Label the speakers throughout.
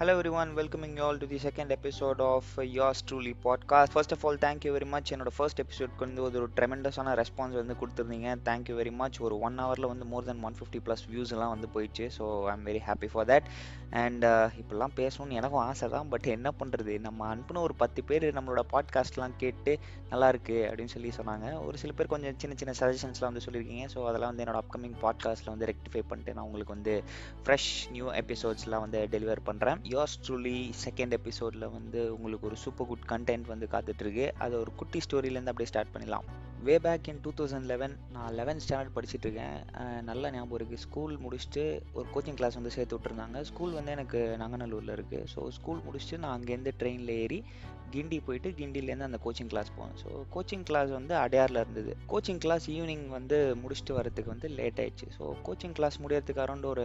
Speaker 1: Hello everyone, welcoming you all to the second episode of uh, yours truly podcast. First of all, thank you very much. என்னோட first எபிசோட்க்கு வந்து ஒரு ட்ரெமெண்டஸான response வந்து கொடுத்துருந்தீங்க. Thank you very much ஒரு one ஹவரில் வந்து more than one fifty plus views எல்லாம் வந்து போயிடுச்சு. So I am very happy for that and இப்படிலாம் பேசணும்னு எனக்கும் ஆசை தான் பட் என்ன பண்ணுறது நம்ம அனுப்புன ஒரு பத்து பேர் நம்மளோட பாட்காஸ்ட்லாம் கேட்டு நல்லாயிருக்கு அப்படின்னு சொல்லி சொன்னாங்க. ஒரு சில பேர் கொஞ்சம் சின்ன சின்ன சஜஷன்ஸ்லாம் வந்து சொல்லியிருக்கீங்க. ஸோ அதெல்லாம் வந்து என்னோட அப்கமிங் பாட்காஸ்ட்டில் வந்து ரெக்டிஃபை பண்ணிட்டு நான் உங்களுக்கு வந்து ஃப்ரெஷ் நியூ எபிசோட்ஸ்லாம் வந்து டெலிவர் பண்ணுறேன் யோர்ஸ் ட்ரூலி செகண்ட் எபிசோடில் வந்து உங்களுக்கு ஒரு சூப்பர் குட் கண்டென்ட் வந்து காத்துட்ருக்கு அதை ஒரு குட்டி ஸ்டோரியிலேருந்து அப்படியே ஸ்டார்ட் பண்ணிடலாம் way back in two thousand eleven நான் லெவன்த் ஸ்டாண்டர்ட் படிச்சுட்டு இருக்கேன் நல்ல ஞாபகம் இருக்குது ஸ்கூல் முடிச்சுட்டு ஒரு கோச்சிங் கிளாஸ் வந்து சேர்த்து விட்ருந்தாங்க ஸ்கூல் வந்து எனக்கு நங்கநல்லூரில் இருக்குது ஸோ ஸ்கூல் முடிச்சுட்டு நான் அங்கேருந்து ட்ரெயினில் ஏறி கிண்டி போயிட்டு கிண்டிலேருந்து அந்த கோச்சிங் கிளாஸ் போவேன் ஸோ கோச்சிங் கிளாஸ் வந்து அடையாரில் இருந்தது. கோச்சிங் கிளாஸ் ஈவினிங் வந்து முடிச்சுட்டு வரதுக்கு வந்து லேட் ஆயிடுச்சு. ஸோ கோச்சிங் கிளாஸ் முடியறதுக்கு அரௌண்ட் ஒரு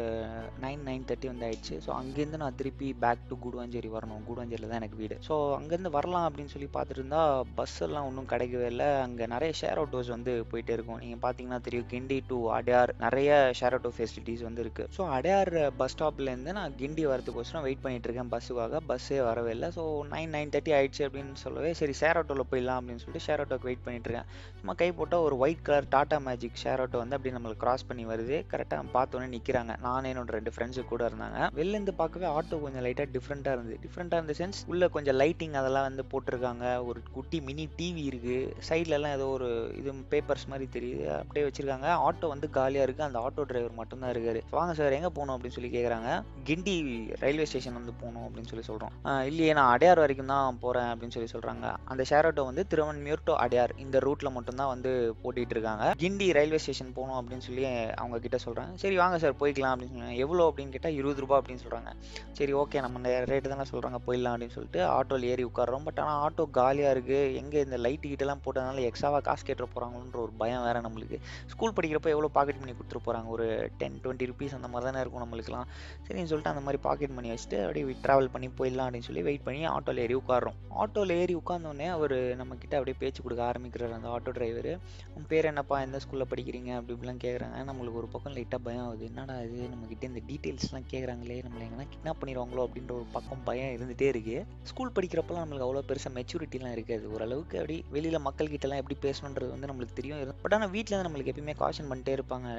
Speaker 1: நைன் நைன் தேர்ட்டி வந்து ஆயிடுச்சு. ஸோ அங்கேருந்து நான் திருப்பி பேக் டு கூடுவாஞ்சேரி வரணும். கூடுவாஞ்சேரியில் தான் எனக்கு வீடு. ஸோ அங்கேருந்து வரலாம் அப்படின்னு சொல்லி பார்த்துட்டு இருந்தால் பஸ் எல்லாம் ஒன்றும் கிடைக்கவே இல்லை. அங்கே நிறைய ஷேர் ஆட்டோஸ் வந்து போயிட்டே இருக்கும். நீங்கள் பார்த்தீங்கன்னா தெரியும் கிண்டி டு அடையார் நிறைய ஷேர் ஆட்டோ ஃபெசிலிட்டிஸ் வந்து இருக்குது ஸோ அடையார் பஸ் ஸ்டாப்லேருந்து நான் கிண்டி வரதுக்கோசரம் வெயிட் பண்ணிட்டு இருக்கேன் பஸ்ஸுக்காக பஸ்ஸே வரவே இல்லை. ஸோ நைன் நைன் தேர்ட்டி ஆயிடுச்சு அப்படின்னு சொல்லவே சரி ஷேர் ஆட்டோவில் போயிடலாம் அப்படின்னு சொல்லிட்டு ஷேர் ஆட்டோக்கு வெயிட் பண்ணிட்டு இருக்கேன். சும்மா கை போட்டால் ஒரு white colour Tata Magic share auto வந்து அப்படி நம்மளுக்கு கிராஸ் பண்ணி வருது. கரெக்டாக பார்த்தோன்னே நிற்கிறாங்க நானே என்னோட ரெண்டு ஃப்ரெண்ட்ஸு கூட இருந்தாங்க. வெளிலேருந்து பார்க்கவே ஆட்டோ கொஞ்சம் லைட்டாக டிஃப்ரெண்ட்டாக இருந்தது. டிஃப்ரெண்ட்டாக இருந்த சென்ஸ் உள்ளே கொஞ்சம் லைட்டிங் அதெல்லாம் வந்து போட்டிருக்காங்க. ஒரு குட்டி மினி டிவி இருக்கு. சைட்லலாம் ஏதோ ஒரு இது பேப்பர்ஸ் மாதிரி தெரியுது. அப்படியே வச்சிருக்காங்க. ஆட்டோ வந்து காலியாக இருக்குது அந்த ஆட்டோ டிரைவர் மட்டும்தான் இருக்காரு. வாங்க சார் எங்கே போகணும் அப்படின்னு சொல்லி கேட்குறாங்க கிண்டி ரயில்வே ஸ்டேஷன் வந்து போகணும் அப்படின்னு சொல்லி சொல்கிறோம் இல்லையே நான் அடையார் வரைக்கும் தான் போகிறேன் அப்படின்னு சொல்லி சொல்கிறாங்க அந்த ஷேர் ஆட்டோ வந்து திருவன்மியூர் டு அடையார் இந்த ரூட்டில் மட்டும்தான் வந்து போட்டிட்டு இருக்காங்க. கிண்டி ரயில்வே ஸ்டேஷன் போகணும் அப்படின்னு சொல்லி அவங்க கிட்ட சொல்கிறேன் சரி வாங்க சார் போய்க்கலாம் அப்படின்னு சொல்லுவாங்க எவ்வளோ அப்படின்னு கேட்டால் இருபது ரூபா அப்படின்னு சொல்கிறாங்க சரி ஓகே நம்ம இந்த ரேட்டு தானே சொல்கிறாங்க போயிடலாம் அப்படின்னு சொல்லிட்டு ஆட்டோவில் ஏறி உட்காடுறோம் பட் ஆனால் ஆட்டோ காலியாக இருக்குது எங்கே இந்த லைட்டு கிட்டலாம் போட்டதுனால எக்ஸ்ட்ராவாக காசு கேட்டுற போகிறாங்களோன்ற ஒரு பயம் வேறு நம்மளுக்கு. ஸ்கூல் படிக்கிறப்ப எவ்வளோ பாக்கெட் பண்ணி கொடுத்துட்டு போகிறாங்க ஒரு டென் டுவெண்ட்டி ருபீஸ் அந்த மாதிரி தானே இருக்கும் நம்மளுக்குலாம் சரின்னு சொல்லிட்டு அந்த மாதிரி பாக்கெட் பண்ணி வச்சுட்டு அப்படியே ட்ராவல் பண்ணி போயிடலாம் அப்படின்னு சொல்லி வெயிட் பண்ணி ஆட்டோவில் ஏறி உட்காரோம் ஆட்டோவில் ஏறி உட்காந்தோடனே அவர் நம்ம அப்படியே பேச்சு கொடுக்க ஆரம்பிக்கிறார் அந்த ஆட்டோ டிரைவர் உன் பேர் என்னப்பா? எந்த ஸ்கூலில் படிக்கிறீங்க? அப்படி இப்படிலாம் கேட்குறாங்க நம்மளுக்கு ஒரு பக்கம் லைட்டாக பயம் ஆகுது. என்னடா இது? நம்மக்கிட்ட இந்த டீட்டெயில்ஸ்லாம் கேட்குறாங்களே நம்மளை எங்கன்னா கிட்னாப் பண்ணிடுவாங்களோ அப்படின்ற ஒரு பக்கம் பயம் இருந்துகிட்டே இருக்குது ஸ்கூல் படிக்கிறப்பலாம் நம்மளுக்கு அவ்வளோ பெருசாக மெச்சூரிட்டிலாம் இருக்காது. ஓரளவுக்கு அப்படி வெளியில் மக்கள் எப்படி எப்படி பேசணுன்றது வந்து நம்மளுக்கு தெரியும். பட் ஆனால் வீட்டில் வந்து நம்மளுக்கு எப்பயுமே காஷன் பண்ணிட்டே இருப்பாங்க.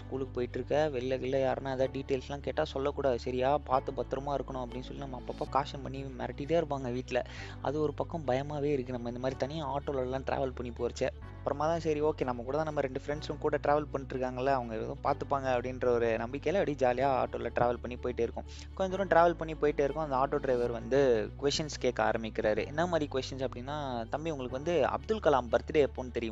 Speaker 1: ஸ்கூலுக்கு போயிட்டு இருக்க வெளில வெளில யாருன்னா ஏதாவது டீட்டெயில்ஸ்லாம் கேட்டால் சொல்லக்கூடாது. சரியா? பார்த்து பத்திரமா இருக்கணும். அப்படின்னு சொல்லி நம்ம அப்பப்போ காஷன் பண்ணி மிரட்டிகிட்டே இருப்பாங்க வீட்டில் அது ஒரு பக்கம் பயமாகவே இருக்குது நம்ம இந்த மாதிரி தனியாக ஆட்டோலலாம் ட்ராவல் பண்ணி போகிறச்ச அப்புறமா தான் சரி ஓகே நம்ம கூட தான் நம்ம ரெண்டு ஃப்ரெண்ட்ஸும் கூட ட்ராவல் பண்ணிட்டுருக்காங்கல்ல அவங்க எதுவும் பார்த்துப்பாங்க அப்படின்ற ஒரு நம்பிக்கையில் அப்படியே ஜாலியாக ஆட்டோவில் ட்ராவல் பண்ணி போயிட்டே இருக்கும். கொஞ்சம் தூரம் ட்ராவல் பண்ணி போயிட்டே இருக்கும். அந்த ஆட்டோ டிரைவர் வந்து கொஷின்ஸ் கேட்க ஆரம்பிக்கிறாரு. என்ன மாதிரி கொஷின்ஸ் அப்படின்னா தம்பி உங்களுக்கு வந்து அப்துல் கலாம் பர்த்டே எப்போன்னு தெரியும்?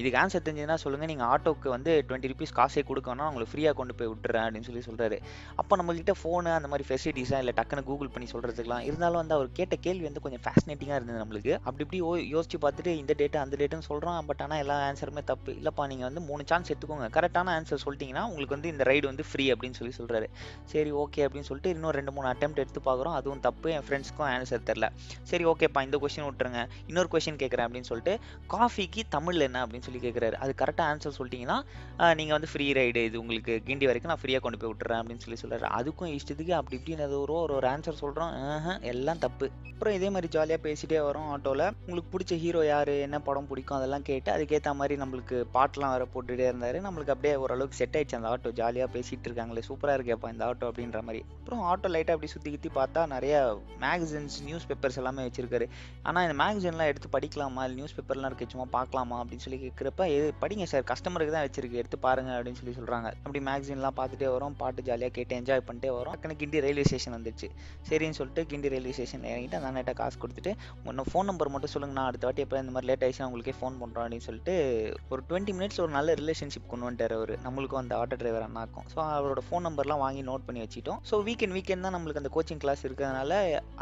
Speaker 1: இதுக்கு ஆன்சர் தெரிஞ்சதுன்னா சொல்லுங்கள் நீங்கள் ஆட்டோக்கு வந்து டுவெண்ட்டி ருபீஸ் காசே கொடுக்கணும் உங்களுக்கு ஃப்ரீயாக கொண்டு போய் விட்டுறேன் அப்படின்னு சொல்லி சொல்கிறாரு அப்போ நம்மள்கிட்ட ஃபோனு அந்த மாதிரி ஃபெசிலிட்டிஸாக இல்லை. டக்குன்னு கூகுள் பண்ணி சொல்கிறதுக்குலாம் இருந்தாலும் வந்து அவர் கேட்ட கேள்வி வந்து கொஞ்சம் ஃபேசினேட்டிங்காக இருந்தது நம்மளுக்கு. அப்படி இப்படி யோசிச்சு பார்த்துட்டு இந்த டேட்டு அந்த டேட்டுன்னு சொல்கிறான் பட் ஆனால் எல்லா ஆன்சருமே தப்பு. இல்லைப்பா நீங்கள் வந்து மூணு சான்ஸ் எடுத்துக்கோங்க. கரெக்டான ஆன்சர் சொல்லிட்டீங்கன்னா உங்களுக்கு வந்து இந்த ரைடு வந்து ஃப்ரீ அப்படின்னு சொல்லி சொல்கிறாரு சரி ஓகே அப்படின்னு சொல்லிட்டு இன்னும் ரெண்டு மூணு அட்டெம்ப்ட் எடுத்து பார்க்குறோம். அதுவும் தப்பு. என் ஃப்ரெண்ட்ஸ்க்கும் ஆன்சர் தெரில சரி ஓகேப்பா இந்த கொஸ்டின் விட்டுருங்க. இன்னொரு கொஸ்டின் கேட்குறேன் அப்படின்னு சொல்லிட்டு காஃபிக்கு தமிழில் என்ன அப்படின்னு சொல்லி கேட்குறாரு அது கரெக்டாக ஆன்சர் சொல்லிட்டீங்கன்னா நீங்கள் வந்து ஃப்ரீ ரைடு இது உங்களுக்கு கிண்டி வரைக்கும் நான் ஃப்ரீயாக கொண்டு போய் விட்டுறேன் அப்படின்னு சொல்லி சொல்கிறாரு அதுக்கும் இஷ்டத்துக்கு அப்படி இப்படின்னு அது ஒரு ஒரு ஒரு ஆன்சர் சொல்கிறோம் எல்லாம் தப்பு. அப்புறம் இதே மாதிரி ஜாலியாக பேசிகிட்டே வரோம் ஆட்டோவில் உங்களுக்கு பிடிச்ச ஹீரோ யார்? என்ன படம் பிடிக்கும்? அதெல்லாம் கேட்டு அதுக்கேற்ற மாதிரி நம்மளுக்கு பாட்டெலாம் வேறு போட்டுகிட்டே இருந்தார். நம்மளுக்கு அப்படியே ஓரளவுக்கு செட் ஆயிடுச்சு அந்த ஆட்டோ ஜாலியாக பேசிகிட்டு இருக்காங்களே சூப்பராக இருக்கேப்பா இந்த ஆட்டோ அப்படின்ற மாதிரி. அப்புறம் ஆட்டோ லைட்டாக அப்படி சுற்றி கித்தி பார்த்தா நிறைய மேகசின்ஸ் நியூஸ் பேப்பர்ஸ் எல்லாமே வச்சிருக்காரு. ஆனால் இந்த மேகசின்லாம் எடுத்து படிக்கலாமா? இல்லை நியூஸ் பேப்பர்லாம் இருக்கு சும்மா பார்க்கலாமா? அப்படின்னு சொல்லி கேட்குறப்ப எது படிங்க சார். கஸ்டமருக்கு தான் வச்சிருக்கு. எடுத்து பாருங்க அப்படின்னு சொல்லி சொல்கிறாங்க அப்படி மேக்சின்லாம் பார்த்துட்டே வரோம். பாட்டு ஜாலியாக கேட்டு என்ஜாய் பண்ணிட்டே வரோம். அக்கனை கிண்டி ரயில்வே ஸ்டேஷன் வந்துச்சு சரின்னு சொல்லிட்டு கிண்டி ரயில்வே ஸ்டேஷன் இறங்கிட்டு அந்த நேட்டாக காசு கொடுத்துட்டு உன்ன ஃபோன் நம்பர் மட்டும் சொல்லுங்க நான் அடுத்த வாட்டி எப்போ இந்த மாதிரி லேட் ஆயிடுச்சுன்னா உங்களுக்கே ஃபோன் பண்ணுறோம் அப்படின்னு சொல்லிட்டு ஒரு டுவெண்ட்டி மினிட்ஸ் ஒரு நல்ல ரிலேஷன்ஷிப் கொண்டு வந்துட்டார் அவர். நம்மளுக்கும் அந்த ஆட்டோ டிரைவர் அண்ணாக்கும். ஸோ அவரோட ஃபோன் நம்பர்லாம் வாங்கி நோட் பண்ணி வச்சுட்டோம் ஸோ வீக்கெண்ட் வீக்கெண்ட் தான் நம்மளுக்கு அந்த கோச்சிங் கிளாஸ் இருக்கிறதுனால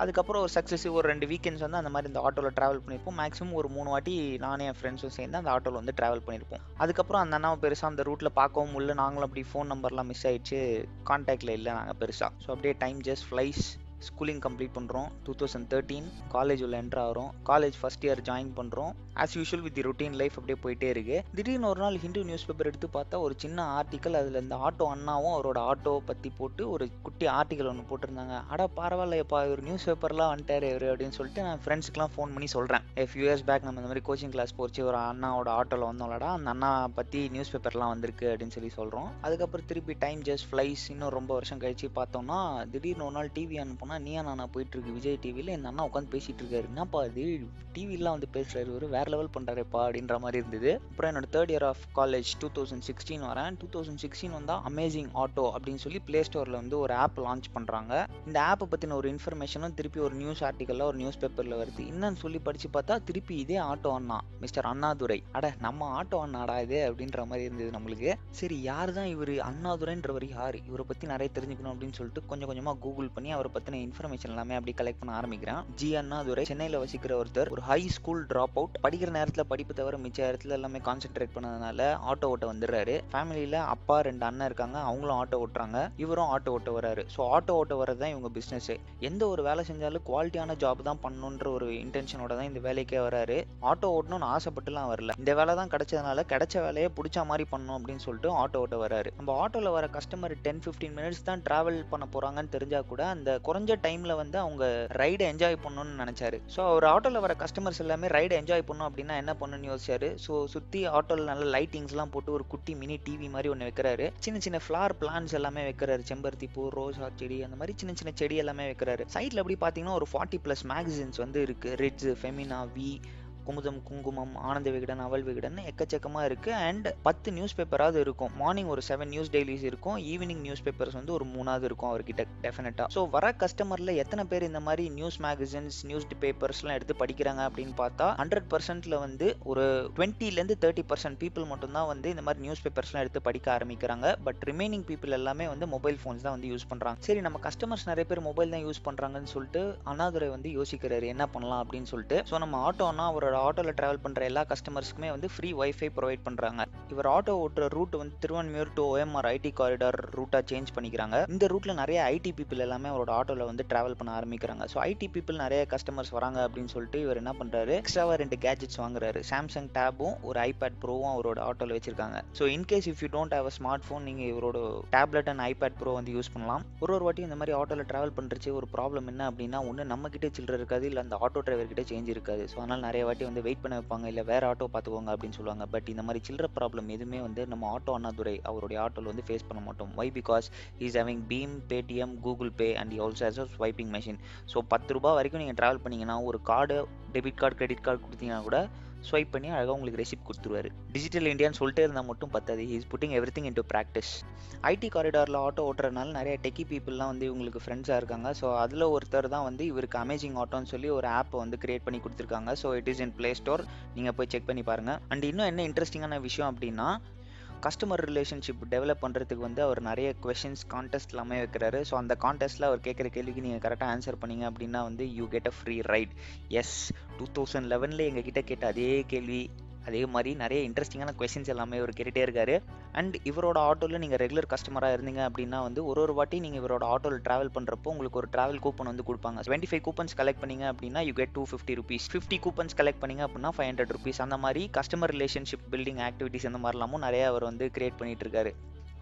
Speaker 1: அதுக்கப்புறம் ஒரு சக்ஸஸிவ் ஒரு ரெண்டு வீக்கெண்ட்ஸ் வந்து அந்த மாதிரி இந்த ஆட்டோவில் ட்ராவல் பண்ணியிருப்போம் மேக்ஸிமம் ஒரு மூணு வாட்டி நானே என் ஃப்ரெண்ட்ஸும் சேர்ந்து அந்த ஆட்டோவில் வந்து ட்ராவல் பண்ணியிருப்போம் அதுக்கப்புறம் அந்த அண்ணாவை பெருசாக அந்த ரூட்டில் பார்க்கவும் முடியல. நாங்களும் அப்படி ஃபோன் நம்பர்லாம் மிஸ் ஆயிடுச்சு. கான்டாக்டில் இல்லை நாங்கள் பெருசாக ஸோ அப்படியே time just flies schooling complete பண்ணுறோம் டூ தௌசண்ட் தேர்ட்டீன் காலேஜ் உள்ள என்ட்ரு ஆகிறோம். காலேஜ் ஃபஸ்ட் இயர் ஜாயின் பண்ணுறோம் as usual with routine life அப்படியே போயிட்டே இருக்கு. திடீர்னு ஒரு நாள் ஹிந்து நியூஸ் பேப்பர் எடுத்து பார்த்தா ஒரு சின்ன ஆர்டிக்கல் அதில் இந்த ஆட்டோ அண்ணாவும் அவரோட ஆட்டோ பற்றி போட்டு ஒரு குட்டி ஆர்டிக்கல் ஒன்று போட்டிருந்தாங்க. அட பரவாயில்லப்பா ஒரு நியூஸ் பேப்பர்லாம் வந்துட்டார் இவர் அப்படின்னு சொல்லிட்டு நான் ஃப்ரெண்ட்ஸ்க்குலாம் ஃபோன் பண்ணி சொல்கிறேன் ஃபியூ இயர்ஸ் பேக் நம்ம இந்த மாதிரி கோச்சிங் கிளாஸ் போச்சு ஒரு அண்ணாவோட ஆட்டோவில் வந்தோம்லடா அந்த அண்ணா பற்றி நியூஸ் பேப்பர்லாம் வந்திருக்கு அப்படின்னு சொல்லி சொல்கிறோம் அதுக்கப்புறம் திருப்பி டைம் ஜஸ்ட் ஃப்ளைஸ் இன்னும் ரொம்ப வருஷம் கழிச்சு பார்த்தோம்னா திடீர்னு ஒரு நாள் டிவி அனுப்புனா நீயா நானா போயிட்டு இருக்கு. விஜய் டிவியில் இந்த அண்ணா உட்காந்து பேசிட்டு இருக்காரு. என்னப்பா இது? டிவிலாம் வந்து பேசுகிறாரு ஒரு வேற லெவல் பண்ணுறாருப்பா அப்படின்ற மாதிரி இருந்தது. அப்புறம் என்னோட third year of college two thousand sixteen வரேன். டூ தௌசண்ட் சிக்ஸ்டீன் வந்தால் அமேசிங் ஆட்டோ அப்படின்னு சொல்லி ப்ளே ஸ்டோரில் வந்து ஒரு ஆப் லான்ச் பண்ணுறாங்க இந்த ஆப்பை பற்றின ஒரு இன்ஃபர்மேஷனும் திருப்பி ஒரு நியூஸ் ஆர்டிக்கலில் ஒரு நியூஸ் பேப்பரில் வருது. என்னன்னு சொல்லி படித்து பார்த்தா திருப்பி இதே ஆட்டோ அண்ணா மிஸ்டர் அண்ணாதுரை. அட நம்ம ஆட்டோ அண்ணாடா இது அப்படின்ற மாதிரி இருந்தது நம்மளுக்கு. சரி யார் தான் இவர்? அண்ணாதுரைன்றவர் யார்? இவரை பற்றி நிறைய தெரிஞ்சுக்கணும் அப்படின்னு சொல்லிட்டு கொஞ்சம் கொஞ்சமாக கூகுள் பண்ணி அவரை பற்றின இன்ஃபர்மேஷன் எல்லாமே அப்படி கலெக்ட் பண்ண ஆரம்பிக்கிறேன். ஜி அண்ணாதுரை. சென்னையில் வசிக்கிற ஒருத்தர் ஒரு ஹை ஸ்கூல் ட்ராப் அவுட் படிக்கிற நேரத்தில் படிப்பு தவிர மிச்ச நேரத்தில் எல்லாமே கான்சென்ட்ரேட் பண்ணதுனால ஆட்டோ ஓட்ட வந்துடுறாரு. ஃபேமிலியில் அப்பா ரெண்டு அண்ணன் இருக்காங்க அவங்களும் ஆட்டோ ஓட்டுறாங்க இவரும் ஆட்டோ ஓட்ட வராரு ஸோ ஆட்டோ ஓட்ட வரது தான் இவங்க பிஸ்னஸ் எந்த ஒரு வேலை செஞ்சாலும் குவாலிட்டியான ஜாப் தான் பண்ணணுன்ற ஒரு இன்டென்ஷனோட தான் இந்த வேலைக்கே வராரு ஆட்டோ ஓட்டணும்னு ஆசைப்பட்டுலாம் வரல. இந்த வேலை தான் கிடைச்சதுனால கிடைச்ச வேலையை பிடிச்ச மாதிரி பண்ணணும் அப்படின்னு சொல்லிட்டு ஆட்டோ ஓட்ட வராரு நம்ம ஆட்டோவில் வர கஸ்டமர் டென் ஃபிஃப்டீன் மினிட்ஸ் தான் டிராவல் பண்ண போகிறாங்கன்னு தெரிஞ்சா கூட அந்த குறைஞ்ச டைமில் வந்து அவங்க ரைடை என்ஜாய் பண்ணணும்னு நினச்சாரு. ஸோ அவர் ஆட்டோவில் வர கஸ்டமர்ஸ் எல்லாமே ரைடு என்ஜாய் பண்ணோம் அப்படின்னா என்ன பண்ணணும்னு யோசிச்சாரு? ஸோ சுற்றி ஆட்டோவில் நல்ல லைட்டிங்ஸ்லாம் போட்டு ஒரு குட்டி மினி டிவி மாதிரி ஒன்று வைக்கிறாரு. சின்ன சின்ன ஃப்ளார் பிளான்ஸ் எல்லாமே வைக்கிறாரு. செம்பருத்தி பூ ரோஜா செடி அந்த மாதிரி சின்ன சின்ன செடி எல்லாமே வைக்கிறாரு. சைட்ல அப்படி பார்த்தீங்கன்னா ஒரு ஃபார்ட்டி ப்ளஸ் மேகசின்ஸ் வந்து இருக்கு. ரிட்ஸ் ஃபெமினா வி குமுதம் குங்குமம் ஆனந்த விகடன் அவல் விகடன் எக்கச்சக்கமாக இருக்குது அண்ட் பத்து நியூஸ் பேப்பராவது இருக்கும். மார்னிங் ஒரு செவன் நியூஸ் டெய்லிஸ் இருக்கும். ஈவினிங் நியூஸ் பேப்பர்ஸ் வந்து ஒரு மூணாவது இருக்கும் அவர்கிட்ட டெஃபினட்டாக ஸோ வர கஸ்டமரில் எத்தனை பேர் இந்த மாதிரி நியூஸ் மேகசின்ஸ் நியூஸ் பேப்பர்ஸ்லாம் எடுத்து படிக்கிறாங்க அப்படின்னு பார்த்தா ஹண்ட்ரட் பர்சன்ட்ல வந்து ஒரு டுவெண்ட்டிலேருந்து தேர்ட்டி பர்சன்ட் பீப்புள் மட்டும்தான் வந்து இந்த மாதிரி நியூஸ் பேப்பர்ஸ்லாம் எடுத்து படிக்க ஆரம்பிக்கிறாங்க. பட் ரிமைனிங் பீப்புள் எல்லாமே வந்து மொபைல் ஃபோன்ஸ் தான் வந்து யூஸ் பண்ணுறாங்க சரி நம்ம கஸ்டமர்ஸ் நிறைய பேர் மொபைல் தான் யூஸ் பண்ணுறாங்கன்னு சொல்லிட்டு அண்ணாதுரை வந்து யோசிக்கிறாரு. என்ன பண்ணலாம் அப்படின்னு சொல்லிட்டு. ஸோ நம்ம ஆட்டோனா அவரோட ஆட்டோவில் ட்ராவல் பண்ணுற எல்லா கஸ்டமர்ஸ்க்குமே வந்து ஃப்ரீ ஒய்ஃபை ப்ரொவைட் பண்ணுறாங்க இவர் ஆட்டோ ஓட்டுற ரூட் வந்து Thiruvanmiyur to OMR IT corridor ரூட்டாக change பண்ணிக்கிறாங்க. இந்த ரூட்டில் நிறைய ஐடி பீப்புள் எல்லாமே அவரோட ஆட்டோவில் வந்து ட்ராவல் பண்ண ஆரம்பிக்கிறாங்க. ஸோ ஐடி பீப்புள் நிறைய கஸ்டமர்ஸ் வராங்க அப்படின்னு சொல்லிட்டு இவர் என்ன பண்ணுறாரு எக்ஸ்ட்ராவாக ரெண்டு கேஜெட்ஸ் வாங்குறாரு. சாம்சங் டேபும் ஒரு ஐபேட் ப்ரோவும் அவரோட ஆட்டோவில் வச்சிருக்காங்க. So in case if you don't have a smart phone நீங்கள் இவரோட டேப்லெட் அண்ட் ஐபேட் ப்ரோ வந்து யூஸ் பண்ணலாம். ஒரு ஒரு வாட்டி இந்த மாதிரி ஆட்டோவில் ட்ராவல் பண்ணுறச்சு ஒரு ப்ராப்ளம் என்ன அப்படின்னா ஒன்று நம்ம கிட்டே சில்லற இருக்காது இல்லை அந்த ஆட்டோ டிரைவர் கிட்டே சேஞ்ச் இருக்காது. ஸோ அதனால் நிறைய வாட்டி வந்து வெயிட் பண்ண வைப்பாங்க இல்லை வேறு ஆட்டோ பார்த்துக்கோங்க அப்படின்னு சொல்லுவாங்க. பட் இந்த மாதிரி சில்லற ப்ராப்ளம் எதுவுமே வந்து நம்ம ஆட்டோ அண்ணாதுரை அவருடைய ஆட்டோவில் வந்து ஃபேஸ் பண்ண மாட்டோம். Why because is having BHIM Paytm Google Pay and also has a swiping machine so பத்து ரூபா வரைக்கும் நீங்கள் ட்ராவல் பண்ணிங்கன்னா ஒரு card debit card credit card கொடுத்தீங்கன்னா கூட ஸ்வைப் பண்ணி அழகாக உங்களுக்கு ரெசிப்ட் கொடுத்துருவாரு. டிஜிட்டல் இந்தியான்னு சொல்லிட்டே இருந்தால் மட்டும் பத்தாது. He's putting everything into practice IT காரிடாரில் auto ஓட்டுறதுனால நிறைய டெக்கி பீப்புளெலாம் வந்து இவங்களுக்கு ஃப்ரெண்ட்ஸாக இருக்காங்க. ஸோ அதில் ஒருத்தர் தான் வந்து இவருக்கு அமேசிங் ஆட்டோன்னு சொல்லி ஒரு ஆப்பை வந்து கிரியேட் பண்ணி கொடுத்துருக்காங்க. So it is in Play Store நீங்கள் போய் செக் பண்ணி பாருங்கள் அண்ட் இன்னும் என்ன இன்ட்ரெஸ்டிங்கான விஷயம் அப்படின்னா கஸ்டமர் ரிலேஷன்ஷிப் டெவலப் பண்ணுறதுக்கு வந்து அவர் நிறைய கொஷின்ஸ் கான்டெஸ்ட் எல்லாமே வைக்கிறாரு. ஸோ அந்த கான்டெஸ்ட்டில் அவர் கேட்குற கேள்விக்கு நீங்கள் கரெக்டாக ஆன்சர் பண்ணீங்க அப்படின்னா வந்து you get a free ride yes two thousand லெவனில் எங்ககிட்ட கேட்ட அதே கேள்வி அதே மாதிரி நிறைய இன்ட்ரெஸ்டிங்கான கொஷின்ஸ் எல்லாமே இவர் கேட்டுகிட்டே இருக்காரு. அண்ட் இவரோட ஆட்டோவில் நீங்கள் ரெகுலர் கஸ்டமராக இருந்தீங்க அப்படின்னா வந்து ஒரு ஒரு வாட்டி நீங்கள் இவரோட ஆட்டோவில் ட்ராவல் பண்ணுறப்போ உங்களுக்கு ஒரு ட்ராவல் கூப்பன் வந்து கொடுப்பாங்க. டுவெண்ட்டி ஃபைவ் கூப்பன்ஸ் கலெக்ட் பண்ணீங்க அப்படின்னா you get two fifty rupees fifty coupons collect பண்ணிங்க அப்படின்னா ஃபைவ் ஹண்ட்ரட் ருபீஸ் அந்த மாதிரி கஸ்டமர் ரிலேஷன்ஷிப் பில்டிங் ஆக்டிவிட்டிஸ் அந்த மாதிரிலாமும் நிறைய அவர் வந்து கிரியேட் பண்ணிட்டு இருக்காரு.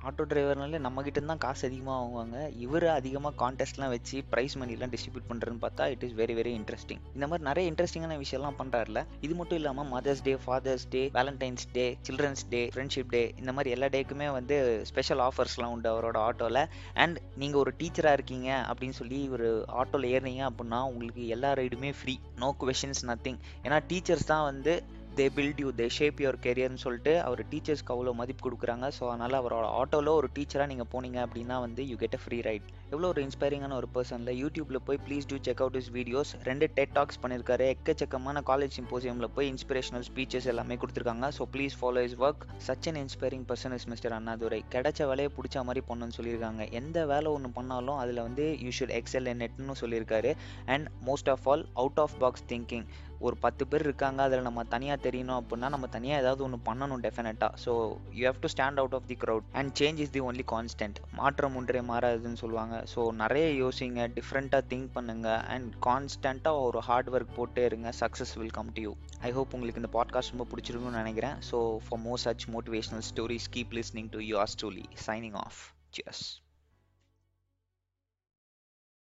Speaker 1: ஆட்டோ டிரைவர்னாலே நம்மக்கிட்ட தான் காசு அதிகமாக வாங்குவாங்க. இவர் அதிகமாக கான்டெஸ்ட்லாம் வச்சு ப்ரைஸ் மணிலாம் டிஸ்ட்ரிபியூட் பண்ணுறதுன்னு பார்த்தா it is very very interesting இந்த மாதிரி நிறைய இன்ட்ரெஸ்டிங்கான விஷயம்லாம் பண்ணுறாருல இது மட்டும் இல்லாமல் mother's day father's day Valentine's day children's day friendship day இந்த மாதிரி எல்லா டேக்குமே வந்து ஸ்பெஷல் ஆஃபர்ஸ்லாம் உண்டு அவரோட ஆட்டோவில் அண்ட் நீங்கள் ஒரு டீச்சராக இருக்கீங்க அப்படின்னு சொல்லி ஒரு ஆட்டோவில் ஏறினீங்க அப்படின்னா உங்களுக்கு எல்லா ரைடுமே ஃப்ரீ நோ கொஷின்ஸ் நத்திங் ஏன்னா டீச்சர்ஸ் தான் வந்து they build you they shape your கெரியர்னு சொல்லிட்டு அவர் டீச்சர்ஸ்க்கு அவ்வளோ மதிப்பு கொடுக்குறாங்க. ஸோ அதனால் அவரோட ஆட்டோவில் ஒரு டீச்சராக நீங்கள் போனீங்க அப்படின்னா வந்து you get a free ride எவ்வளோ ஒரு இன்ஸ்பைரிங்கான ஒரு பர்சனில் யூடியூப்பில் போய் please do check out is videos ரெண்டு டெட் டாக்ஸ் பண்ணியிருக்காரு. எக்கச்சக்கமான காலேஜ் சிம்போசியமில் போய் இன்ஸ்பிரேஷனல் ஸ்பீச்சஸ் எல்லாமே கொடுத்துருக்காங்க. So please follow is work such an inspiring person is mister Annadurai கிடைச்ச வேலையை பிடிச்ச மாதிரி பண்ணணும்னு சொல்லியிருக்காங்க. எந்த வேலை ஒன்று பண்ணாலும் அதில் வந்து யூ ஷுட் எக்ஸல் நெட்னு சொல்லியிருக்காரு. And most of all out of box thinking ஒரு பத்து பேர் இருக்காங்க அதில் நம்ம தனியாக தெரியணும் அப்படின்னா நம்ம தனியாக ஏதாவது ஒன்று பண்ணணும் டெஃபினட்டாக so you have to stand out of the crowd and change is the only constant மாற்றம் ஒன்றே மாறாதுன்னு சொல்லுவாங்க. ஸோ நிறைய யோசிங்க டிஃப்ரெண்ட்டாக திங்க் பண்ணுங்க அண்ட் கான்ஸ்டண்ட்டாக ஒரு ஹார்ட் ஒர்க் போட்டே இருங்க. Success will come to you I hope உங்களுக்கு இந்த பாட்காஸ்ட் ரொம்ப பிடிச்சிருக்கும்னு நினைக்கிறேன். So for more such motivational stories keep listening to you as truly signing off Cheers.